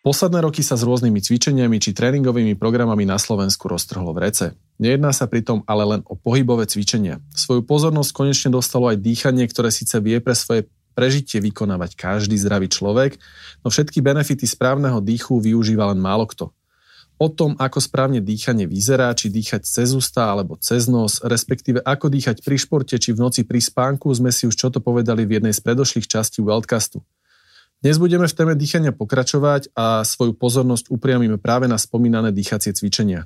Posledné roky sa s rôznymi cvičeniami či tréningovými programami na Slovensku roztrhlo v rece. Nejedná sa pritom ale len o pohybové cvičenia. Svoju pozornosť konečne dostalo aj dýchanie, ktoré síce vie pre svoje prežitie vykonávať každý zdravý človek, no všetky benefity správneho dýchu využíva len málo kto. O tom, ako správne dýchanie vyzerá, či dýchať cez ústa alebo cez nos, respektíve ako dýchať pri športe či v noci pri spánku, sme si už čo to povedali v jednej z predošlých častí Wildcastu. Dnes budeme v téme dýchania pokračovať a svoju pozornosť upriamíme práve na spomínané dýchacie cvičenia.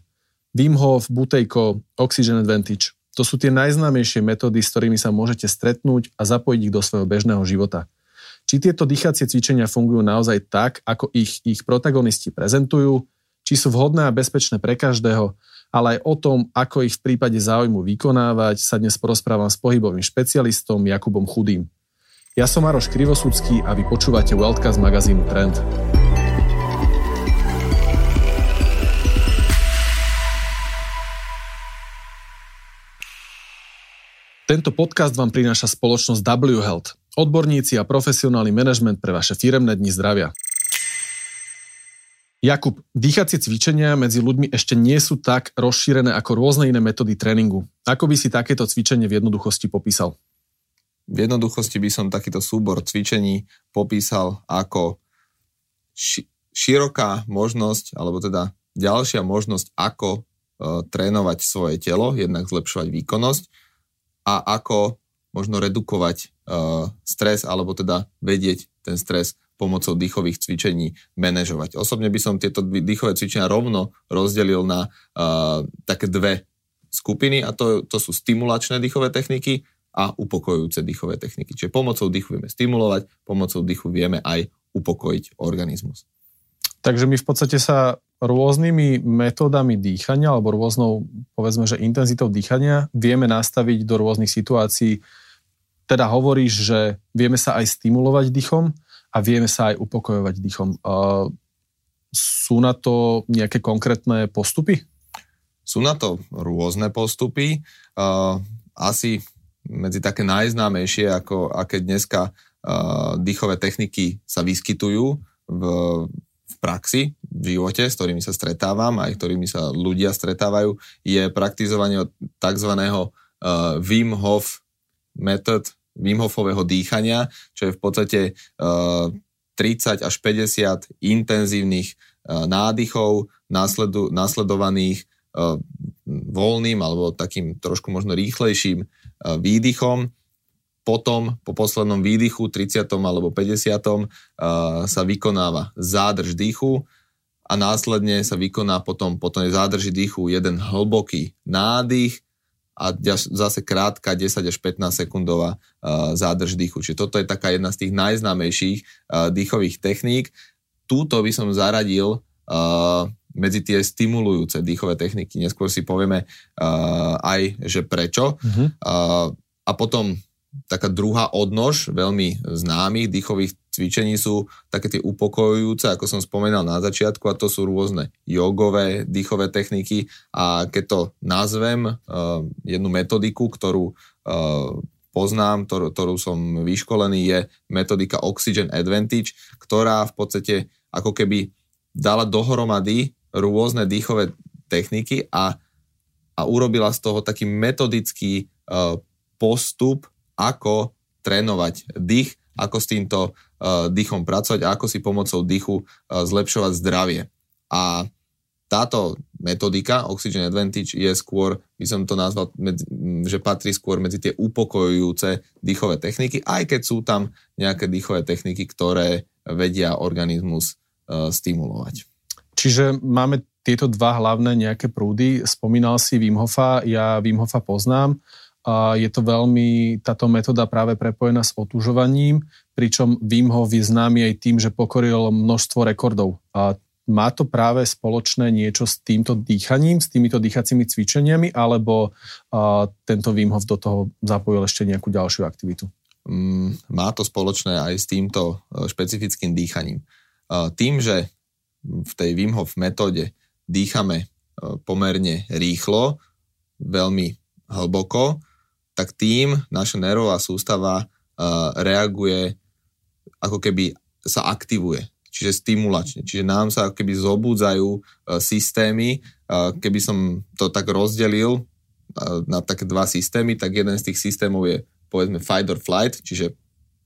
Wim Hof, Butejko, Oxygen Advantage. To sú tie najznámejšie metódy, s ktorými sa môžete stretnúť a zapojiť ich do svojho bežného života. Či tieto dýchacie cvičenia fungujú naozaj tak, ako ich ich protagonisti prezentujú, či sú vhodné a bezpečné pre každého, ale aj o tom, ako ich v prípade záujmu vykonávať, sa dnes porozprávam s pohybovým špecialistom Jakubom Chudým. Ja som Maroš Krivosudský a vy počúvate Wildcast magazínu Trend. Tento podcast vám prináša spoločnosť W Health, odborníci a profesionálny manažment pre vaše firemné dni zdravia. Jakub, dýchacie cvičenia medzi ľuďmi ešte nie sú tak rozšírené ako rôzne iné metódy tréningu. Ako by si takéto cvičenie v jednoduchosti popísal? V jednoduchosti by som takýto súbor cvičení popísal ako ši- široká možnosť, alebo teda ďalšia možnosť, ako e, trénovať svoje telo, jednak zlepšovať výkonnosť a ako možno redukovať e, stres, alebo teda vedieť ten stres pomocou dýchových cvičení manažovať. Osobne by som tieto dýchové cvičenia rovno rozdelil na uh, také dve skupiny a to, to sú stimulačné dýchové techniky a upokojujúce dýchové techniky. Čiže pomocou dýchu vieme stimulovať, pomocou dýchu vieme aj upokojiť organizmus. Takže my v podstate sa rôznymi metódami dýchania alebo rôznou, povedzme, že intenzitou dýchania vieme nastaviť do rôznych situácií. Teda hovoríš, že vieme sa aj stimulovať dýchom a vieme sa aj upokojovať dýchom. Uh, sú na to nejaké konkrétne postupy? Sú na to rôzne postupy. Uh, asi medzi také najznámejšie, ako aké dneska uh, dýchové techniky sa vyskytujú v, v praxi, v živote, s ktorými sa stretávam, aj ktorými sa ľudia stretávajú, je praktizovanie tzv. Uh, Wim Hof method, Wim Hofového dýchania, čo je v podstate uh, 30 až 50 intenzívnych uh, nádychov, následu, následovaných uh, voľným alebo takým trošku možno rýchlejším výdychom, potom po poslednom výdychu, 30. alebo 50. sa vykonáva zádrž dýchu a následne sa vykoná potom po tej zádrži dýchu jeden hlboký nádych a zase krátka 10 až 15 sekundová zádrž dýchu. Čiže toto je taká jedna z tých najznámejších dýchových techník. Túto by som zaradil medzi tie stimulujúce dýchové techniky. Neskôr si povieme uh, aj, že prečo. Uh-huh. Uh, a potom taká druhá odnož veľmi známych dýchových cvičení sú také tie upokojujúce, ako som spomenal na začiatku, a to sú rôzne jogové dýchové techniky. A keď to nazvem, uh, jednu metodiku, ktorú uh, poznám, ktorú, ktorú som vyškolený, je metodika Oxygen Advantage, ktorá v podstate ako keby dala dohromady rôzne dýchové techniky a, a urobila z toho taký metodický uh, postup, ako trénovať dých, ako s týmto uh, dýchom pracovať a ako si pomocou dýchu uh, zlepšovať zdravie. A táto metodika Oxygen Advantage je skôr, by som to nazval, medzi, že patrí skôr medzi tie upokojujúce dýchové techniky, aj keď sú tam nejaké dýchové techniky, ktoré vedia organizmus uh, stimulovať. Čiže máme tieto dva hlavné nejaké prúdy. Spomínal si Wim Hofa, ja Wim Hofa poznám. Je to veľmi, táto metóda práve prepojená s otužovaním, pričom Wim Hof je známy aj tým, že pokoril množstvo rekordov. Má to práve spoločné niečo s týmto dýchaním, s týmito dýchacími cvičeniami, alebo tento Wim Hof do toho zapojil ešte nejakú ďalšiu aktivitu? Mm, má to spoločné aj s týmto e, špecifickým dýchaním. Tým, že v tej Wim Hof metóde dýchame e, pomerne rýchlo, veľmi hlboko, tak tým naša nervová sústava e, reaguje, ako keby sa aktivuje. čiže stimulačne. Čiže nám sa keby zobúdzajú systémy, keby som to tak rozdelil na také dva systémy, tak jeden z tých systémov je povedzme fight or flight, čiže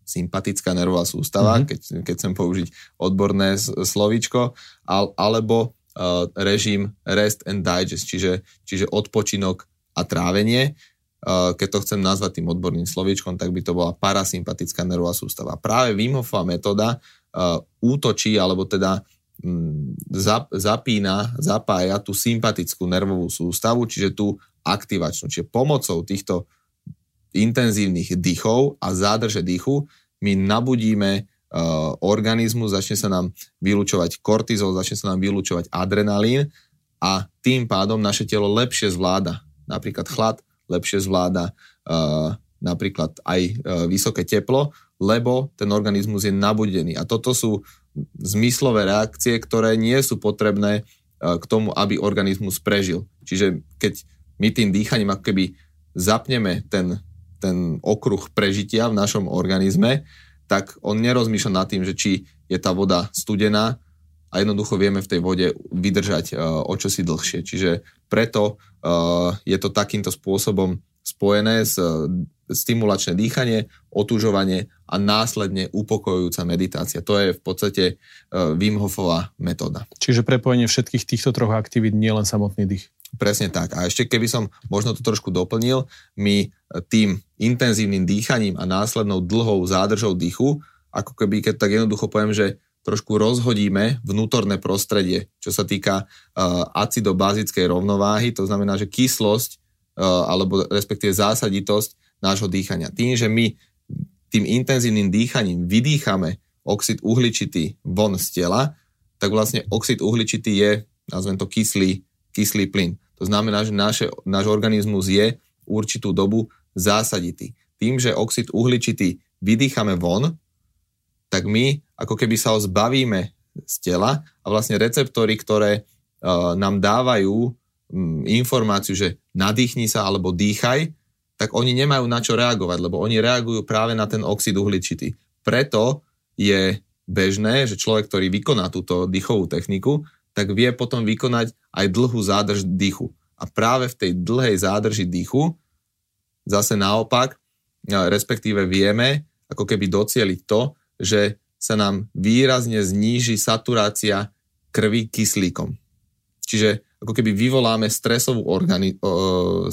sympatická nervová sústava, mm-hmm. keď, keď chcem použiť odborné slovíčko, al, alebo uh, režim rest and digest, čiže, čiže odpočinok a trávenie. Uh, keď to chcem nazvať tým odborným slovíčkom, tak by to bola parasympatická nervová sústava. Práve Wim Hofová metóda uh, útočí, alebo teda um, zap, zapína, zapája tú sympatickú nervovú sústavu, čiže tú aktivačnú. Čiže pomocou týchto intenzívnych dýchov a zádrže dýchu my nabudíme uh, organizmu, začne sa nám vylúčovať kortizol, začne sa nám vylúčovať adrenalín a tým pádom naše telo lepšie zvláda napríklad chlad, lepšie zvláda uh, napríklad aj uh, vysoké teplo, lebo ten organizmus je nabudený. A toto sú zmyslové reakcie, ktoré nie sú potrebné k tomu, aby organizmus prežil. Čiže keď my tým dýchaním ako keby zapneme ten ten okruh prežitia v našom organizme, tak on nerozmýšľa nad tým, že či je tá voda studená a jednoducho vieme v tej vode vydržať uh, o čosi dlhšie. Čiže preto uh, je to takýmto spôsobom spojené s uh, stimulačné dýchanie, otužovanie a následne upokojujúca meditácia. To je v podstate Wim Hofová metóda. Čiže prepojenie všetkých týchto troch aktivít, nie len samotný dých. Presne tak. A ešte keby som možno to trošku doplnil, my tým intenzívnym dýchaním a následnou dlhou zádržou dýchu, ako keby, keď tak jednoducho poviem, že trošku rozhodíme vnútorné prostredie, čo sa týka uh, acido-bazickej rovnováhy, to znamená, že kyslosť uh, alebo respektíve zásaditosť nášho dýchania. Tým, že my tým intenzívnym dýchaním vydýchame oxid uhličitý von z tela, tak vlastne oxid uhličitý je, nazvem to kyslý kyslý plyn. To znamená, že naše, náš organizmus je určitú dobu zásaditý. Tým, že oxid uhličitý vydýchame von, tak my ako keby sa ho zbavíme z tela a vlastne receptory, ktoré uh, nám dávajú um, informáciu, že nadýchni sa alebo dýchaj, tak oni nemajú na čo reagovať, lebo oni reagujú práve na ten oxid uhličitý. Preto je bežné, že človek, ktorý vykoná túto dýchovú techniku, tak vie potom vykonať aj dlhú zádrž dýchu. A práve v tej dlhej zádrži dýchu zase naopak, respektíve vieme ako keby docieliť to, že sa nám výrazne zníži saturácia krvi kyslíkom. Čiže ako keby vyvoláme stresovú, organi-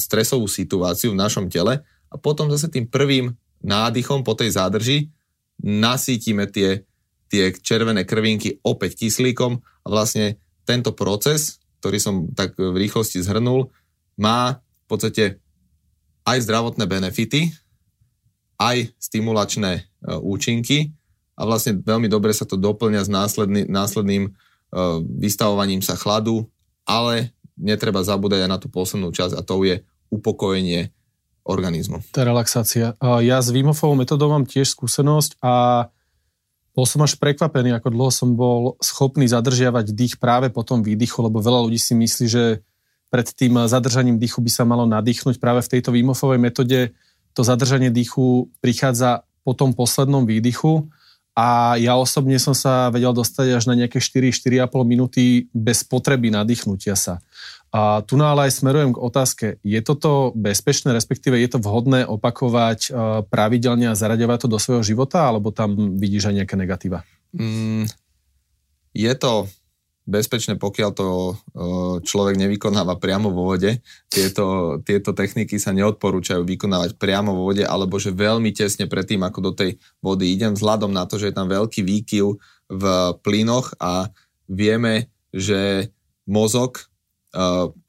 stresovú situáciu v našom tele a potom zase tým prvým nádychom po tej zádrži nasítime tie, tie červené krvinky opäť kyslíkom a vlastne tento proces, ktorý som tak v rýchlosti zhrnul, má v podstate aj zdravotné benefity, aj stimulačné e, účinky a vlastne veľmi dobre sa to doplňa s následný, následným e, vystavovaním sa chladu, ale netreba zabúdať aj na tú poslednú časť a to je upokojenie organizmu. Tá relaxácia. Ja s Vimofovou metodou mám tiež skúsenosť a bol som až prekvapený, ako dlho som bol schopný zadržiavať dých práve po tom výdychu, lebo veľa ľudí si myslí, že pred tým zadržaním dýchu by sa malo nadýchnuť. Práve v tejto výmofovej metóde to zadržanie dýchu prichádza po tom poslednom výdychu a ja osobne som sa vedel dostať až na nejaké 4-4,5 minúty bez potreby nadýchnutia sa. A tu no ale aj smerujem k otázke, je toto bezpečné, respektíve je to vhodné opakovať e, pravidelne a zaraďovať to do svojho života, alebo tam vidíš aj nejaké negatíva? Mm, je to bezpečné, pokiaľ to človek nevykonáva priamo vo vode. Tieto, tieto techniky sa neodporúčajú vykonávať priamo vo vode, alebo že veľmi tesne predtým, ako do tej vody idem, vzhľadom na to, že je tam veľký výkyv v plynoch a vieme, že mozog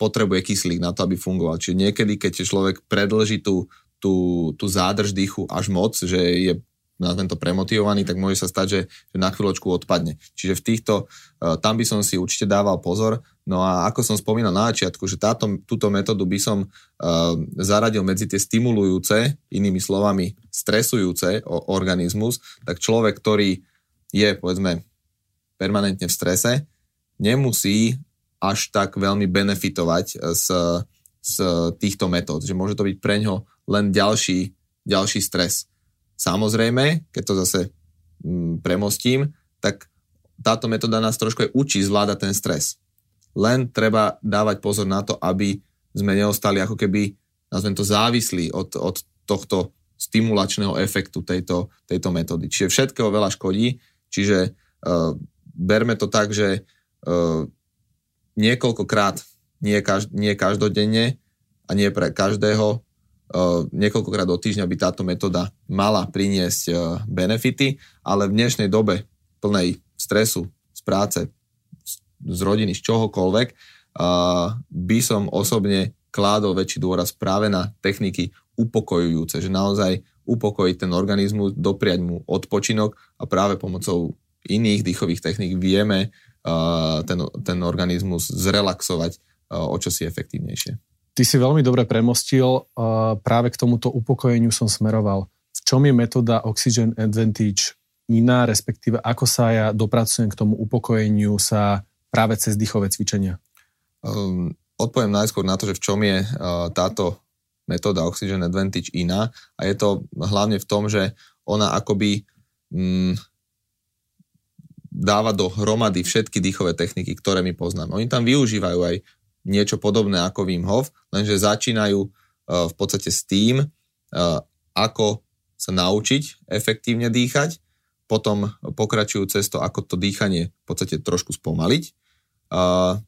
potrebuje kyslík na to, aby fungoval. Čiže niekedy, keď človek predlží tú, tú, tú zádrž dýchu až moc, že je nazvem to premotivovaný, tak môže sa stať, že, že na chvíľočku odpadne. Čiže v týchto, uh, tam by som si určite dával pozor. No a ako som spomínal na začiatku, že táto, túto metódu by som uh, zaradil medzi tie stimulujúce, inými slovami stresujúce o, organizmus, tak človek, ktorý je, povedzme, permanentne v strese, nemusí až tak veľmi benefitovať z, z týchto metód. Že môže to byť pre ňo len ďalší, ďalší stres. Samozrejme, keď to zase mm, premostím, tak táto metóda nás trošku aj učí zvládať ten stres. Len treba dávať pozor na to, aby sme neostali ako keby, nazvem to, závislí od, od tohto stimulačného efektu tejto, tejto metódy. Čiže všetkého veľa škodí, čiže uh, berme to tak, že uh, niekoľkokrát, nie, každ- nie každodenne a nie pre každého, niekoľkokrát do týždňa by táto metóda mala priniesť benefity, ale v dnešnej dobe plnej stresu z práce, z rodiny, z čohokoľvek, by som osobne kládol väčší dôraz práve na techniky upokojujúce, že naozaj upokojiť ten organizmus, dopriať mu odpočinok a práve pomocou iných dýchových techník vieme ten, ten organizmus zrelaxovať o čosi efektívnejšie. Ty si veľmi dobre premostil, práve k tomuto upokojeniu som smeroval. V čom je metóda Oxygen Advantage iná, respektíve ako sa ja dopracujem k tomu upokojeniu sa práve cez dýchové cvičenia? Um, odpoviem najskôr na to, že v čom je uh, táto metóda Oxygen Advantage iná a je to hlavne v tom, že ona akoby mm, dáva do hromady všetky dýchové techniky, ktoré my poznáme. Oni tam využívajú aj niečo podobné ako Wim Hof, lenže začínajú uh, v podstate s tým, uh, ako sa naučiť efektívne dýchať, potom pokračujú cesto, ako to dýchanie v podstate trošku spomaliť uh,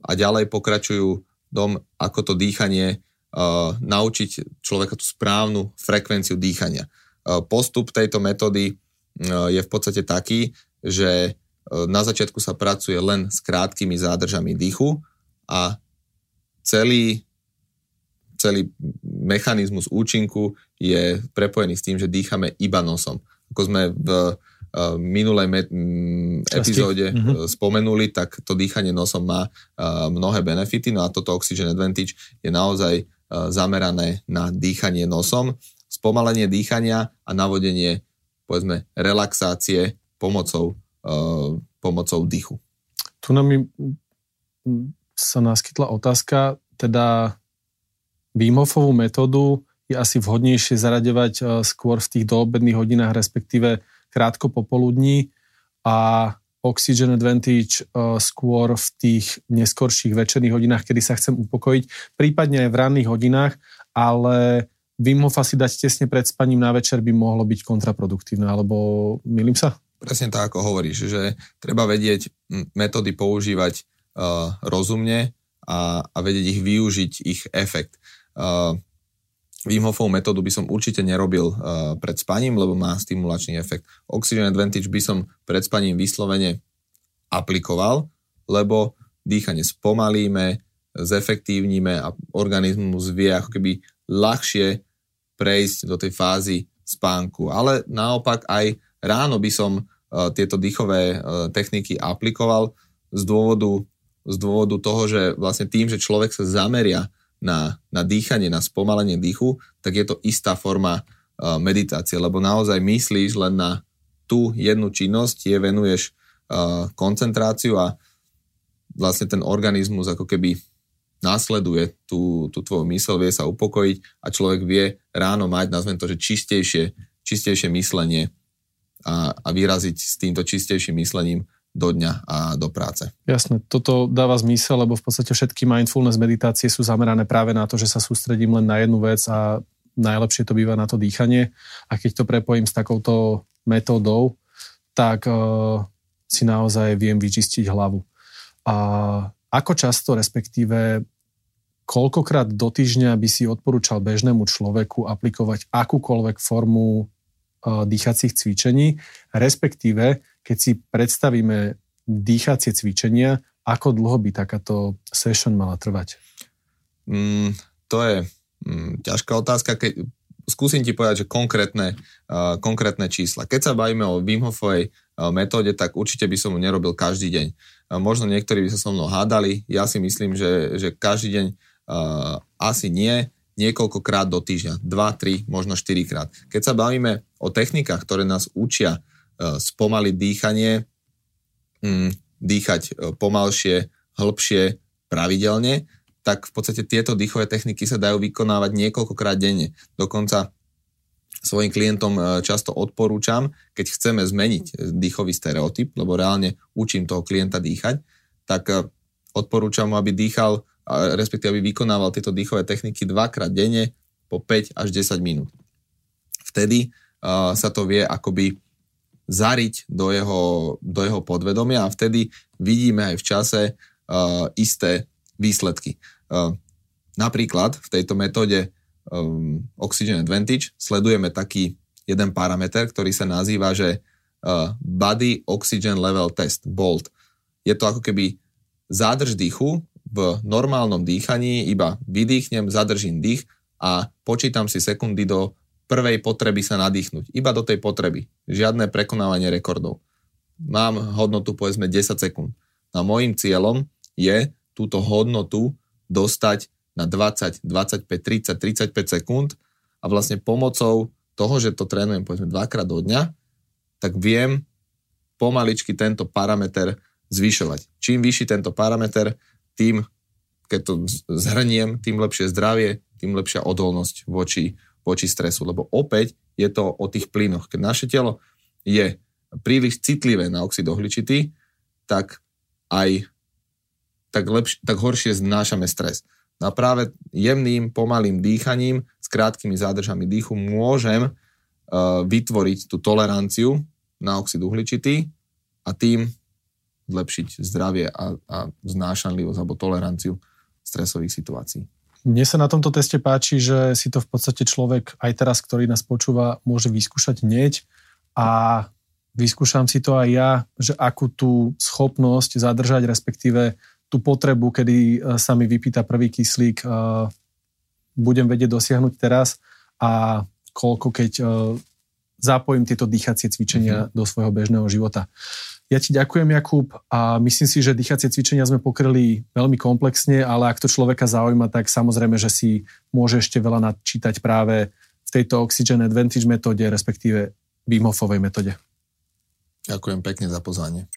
a ďalej pokračujú dom, ako to dýchanie naučiť človeka tú správnu frekvenciu dýchania. Postup tejto metódy je v podstate taký, že na začiatku sa pracuje len s krátkými zádržami dýchu a celý, celý mechanizmus účinku je prepojený s tým, že dýchame iba nosom. Ako sme v minulej met- epizóde mm-hmm. spomenuli, tak to dýchanie nosom má mnohé benefity, no a toto Oxygen Advantage je naozaj zamerané na dýchanie nosom, spomalenie dýchania a navodenie povedzme relaxácie pomocou, pomocou dýchu. Tu nám mi sa naskytla otázka, teda Wim Hofovú metódu je asi vhodnejšie zaraďovať skôr v tých doobedných hodinách, respektíve krátko popoludní a Oxygen Advantage uh, skôr v tých neskorších večerných hodinách, kedy sa chcem upokojiť, prípadne aj v ranných hodinách, ale Wim Hof asi dať tesne pred spaním na večer by mohlo byť kontraproduktívne, alebo milím sa? Presne tak, ako hovoríš, že treba vedieť metódy používať uh, rozumne a, a vedieť ich využiť, ich efekt. Uh, Wim Hofovú metódu by som určite nerobil uh, pred spaním, lebo má stimulačný efekt. Oxygen Advantage by som pred spaním vyslovene aplikoval, lebo dýchanie spomalíme, zefektívnime a organizmus vie ako keby ľahšie prejsť do tej fázy spánku. Ale naopak aj ráno by som uh, tieto dýchové uh, techniky aplikoval z dôvodu, z dôvodu toho, že vlastne tým, že človek sa zameria na, na dýchanie, na spomalenie dýchu, tak je to istá forma uh, meditácie, lebo naozaj myslíš len na tú jednu činnosť, je venuješ uh, koncentráciu a vlastne ten organizmus ako keby následuje tú, tú tvoju mysel, vie sa upokojiť a človek vie ráno mať, nazvem to, že čistejšie, čistejšie myslenie a, a vyraziť s týmto čistejším myslením do dňa a do práce. Jasné, toto dáva zmysel, lebo v podstate všetky mindfulness meditácie sú zamerané práve na to, že sa sústredím len na jednu vec a najlepšie to býva na to dýchanie. A keď to prepojím s takouto metódou, tak uh, si naozaj viem vyčistiť hlavu. A ako často, respektíve koľkokrát do týždňa by si odporúčal bežnému človeku aplikovať akúkoľvek formu uh, dýchacích cvičení, respektíve keď si predstavíme dýchacie cvičenia, ako dlho by takáto session mala trvať? Mm, to je mm, ťažká otázka. Keď, skúsim ti povedať, že konkrétne, uh, konkrétne čísla. Keď sa bavíme o Wim Hofovej uh, metóde, tak určite by som ju nerobil každý deň. Uh, možno niektorí by sa so mnou hádali, ja si myslím, že, že každý deň uh, asi nie, niekoľkokrát do týždňa, 2, 3, možno 4 krát. Keď sa bavíme o technikách, ktoré nás učia spomaliť dýchanie, mm, dýchať e, pomalšie, hĺbšie, pravidelne, tak v podstate tieto dýchové techniky sa dajú vykonávať niekoľkokrát denne. Dokonca svojim klientom e, často odporúčam, keď chceme zmeniť dýchový stereotyp, lebo reálne učím toho klienta dýchať, tak e, odporúčam mu, aby dýchal, respektíve aby vykonával tieto dýchové techniky dvakrát denne po 5 až 10 minút. Vtedy sa to vie akoby zariť do jeho, do jeho podvedomia a vtedy vidíme aj v čase uh, isté výsledky. Uh, napríklad v tejto metóde um, Oxygen Advantage sledujeme taký jeden parameter, ktorý sa nazýva, že uh, Body Oxygen Level Test, BOLT. Je to ako keby zádrž dýchu v normálnom dýchaní, iba vydýchnem, zadržím dých a počítam si sekundy do prvej potreby sa nadýchnuť. Iba do tej potreby. Žiadne prekonávanie rekordov. Mám hodnotu povedzme 10 sekúnd. A môjim cieľom je túto hodnotu dostať na 20, 25, 30, 35 sekúnd a vlastne pomocou toho, že to trénujem povedzme dvakrát do dňa, tak viem pomaličky tento parameter zvyšovať. Čím vyšší tento parameter, tým, keď to zhrniem, tým lepšie zdravie, tým lepšia odolnosť voči voči stresu. Lebo opäť je to o tých plynoch. Keď naše telo je príliš citlivé na oxid ohličitý, tak aj tak, lepš- tak horšie znášame stres. No a práve jemným, pomalým dýchaním, s krátkými zádržami dýchu môžem uh, vytvoriť tú toleranciu na oxid uhličitý a tým zlepšiť zdravie a, a znášanlivosť alebo toleranciu stresových situácií. Mne sa na tomto teste páči, že si to v podstate človek aj teraz, ktorý nás počúva, môže vyskúšať hneď. A vyskúšam si to aj ja, že akú tú schopnosť zadržať, respektíve tú potrebu, kedy e, sa mi vypýta prvý kyslík, e, budem vedieť dosiahnuť teraz a koľko keď e, zapojím tieto dýchacie cvičenia mm-hmm. do svojho bežného života. Ja ti ďakujem, Jakub, a myslím si, že dýchacie cvičenia sme pokryli veľmi komplexne, ale ak to človeka zaujíma, tak samozrejme, že si môže ešte veľa načítať práve v tejto Oxygen Advantage metóde, respektíve Wim Hofovej metóde. Ďakujem pekne za pozvanie.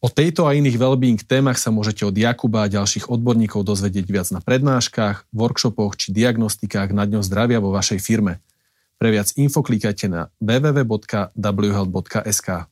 O tejto a iných wellbeing témach sa môžete od Jakuba a ďalších odborníkov dozvedieť viac na prednáškach, workshopoch či diagnostikách na dňo zdravia vo vašej firme. Pre viac info klikajte na www.whealth.sk.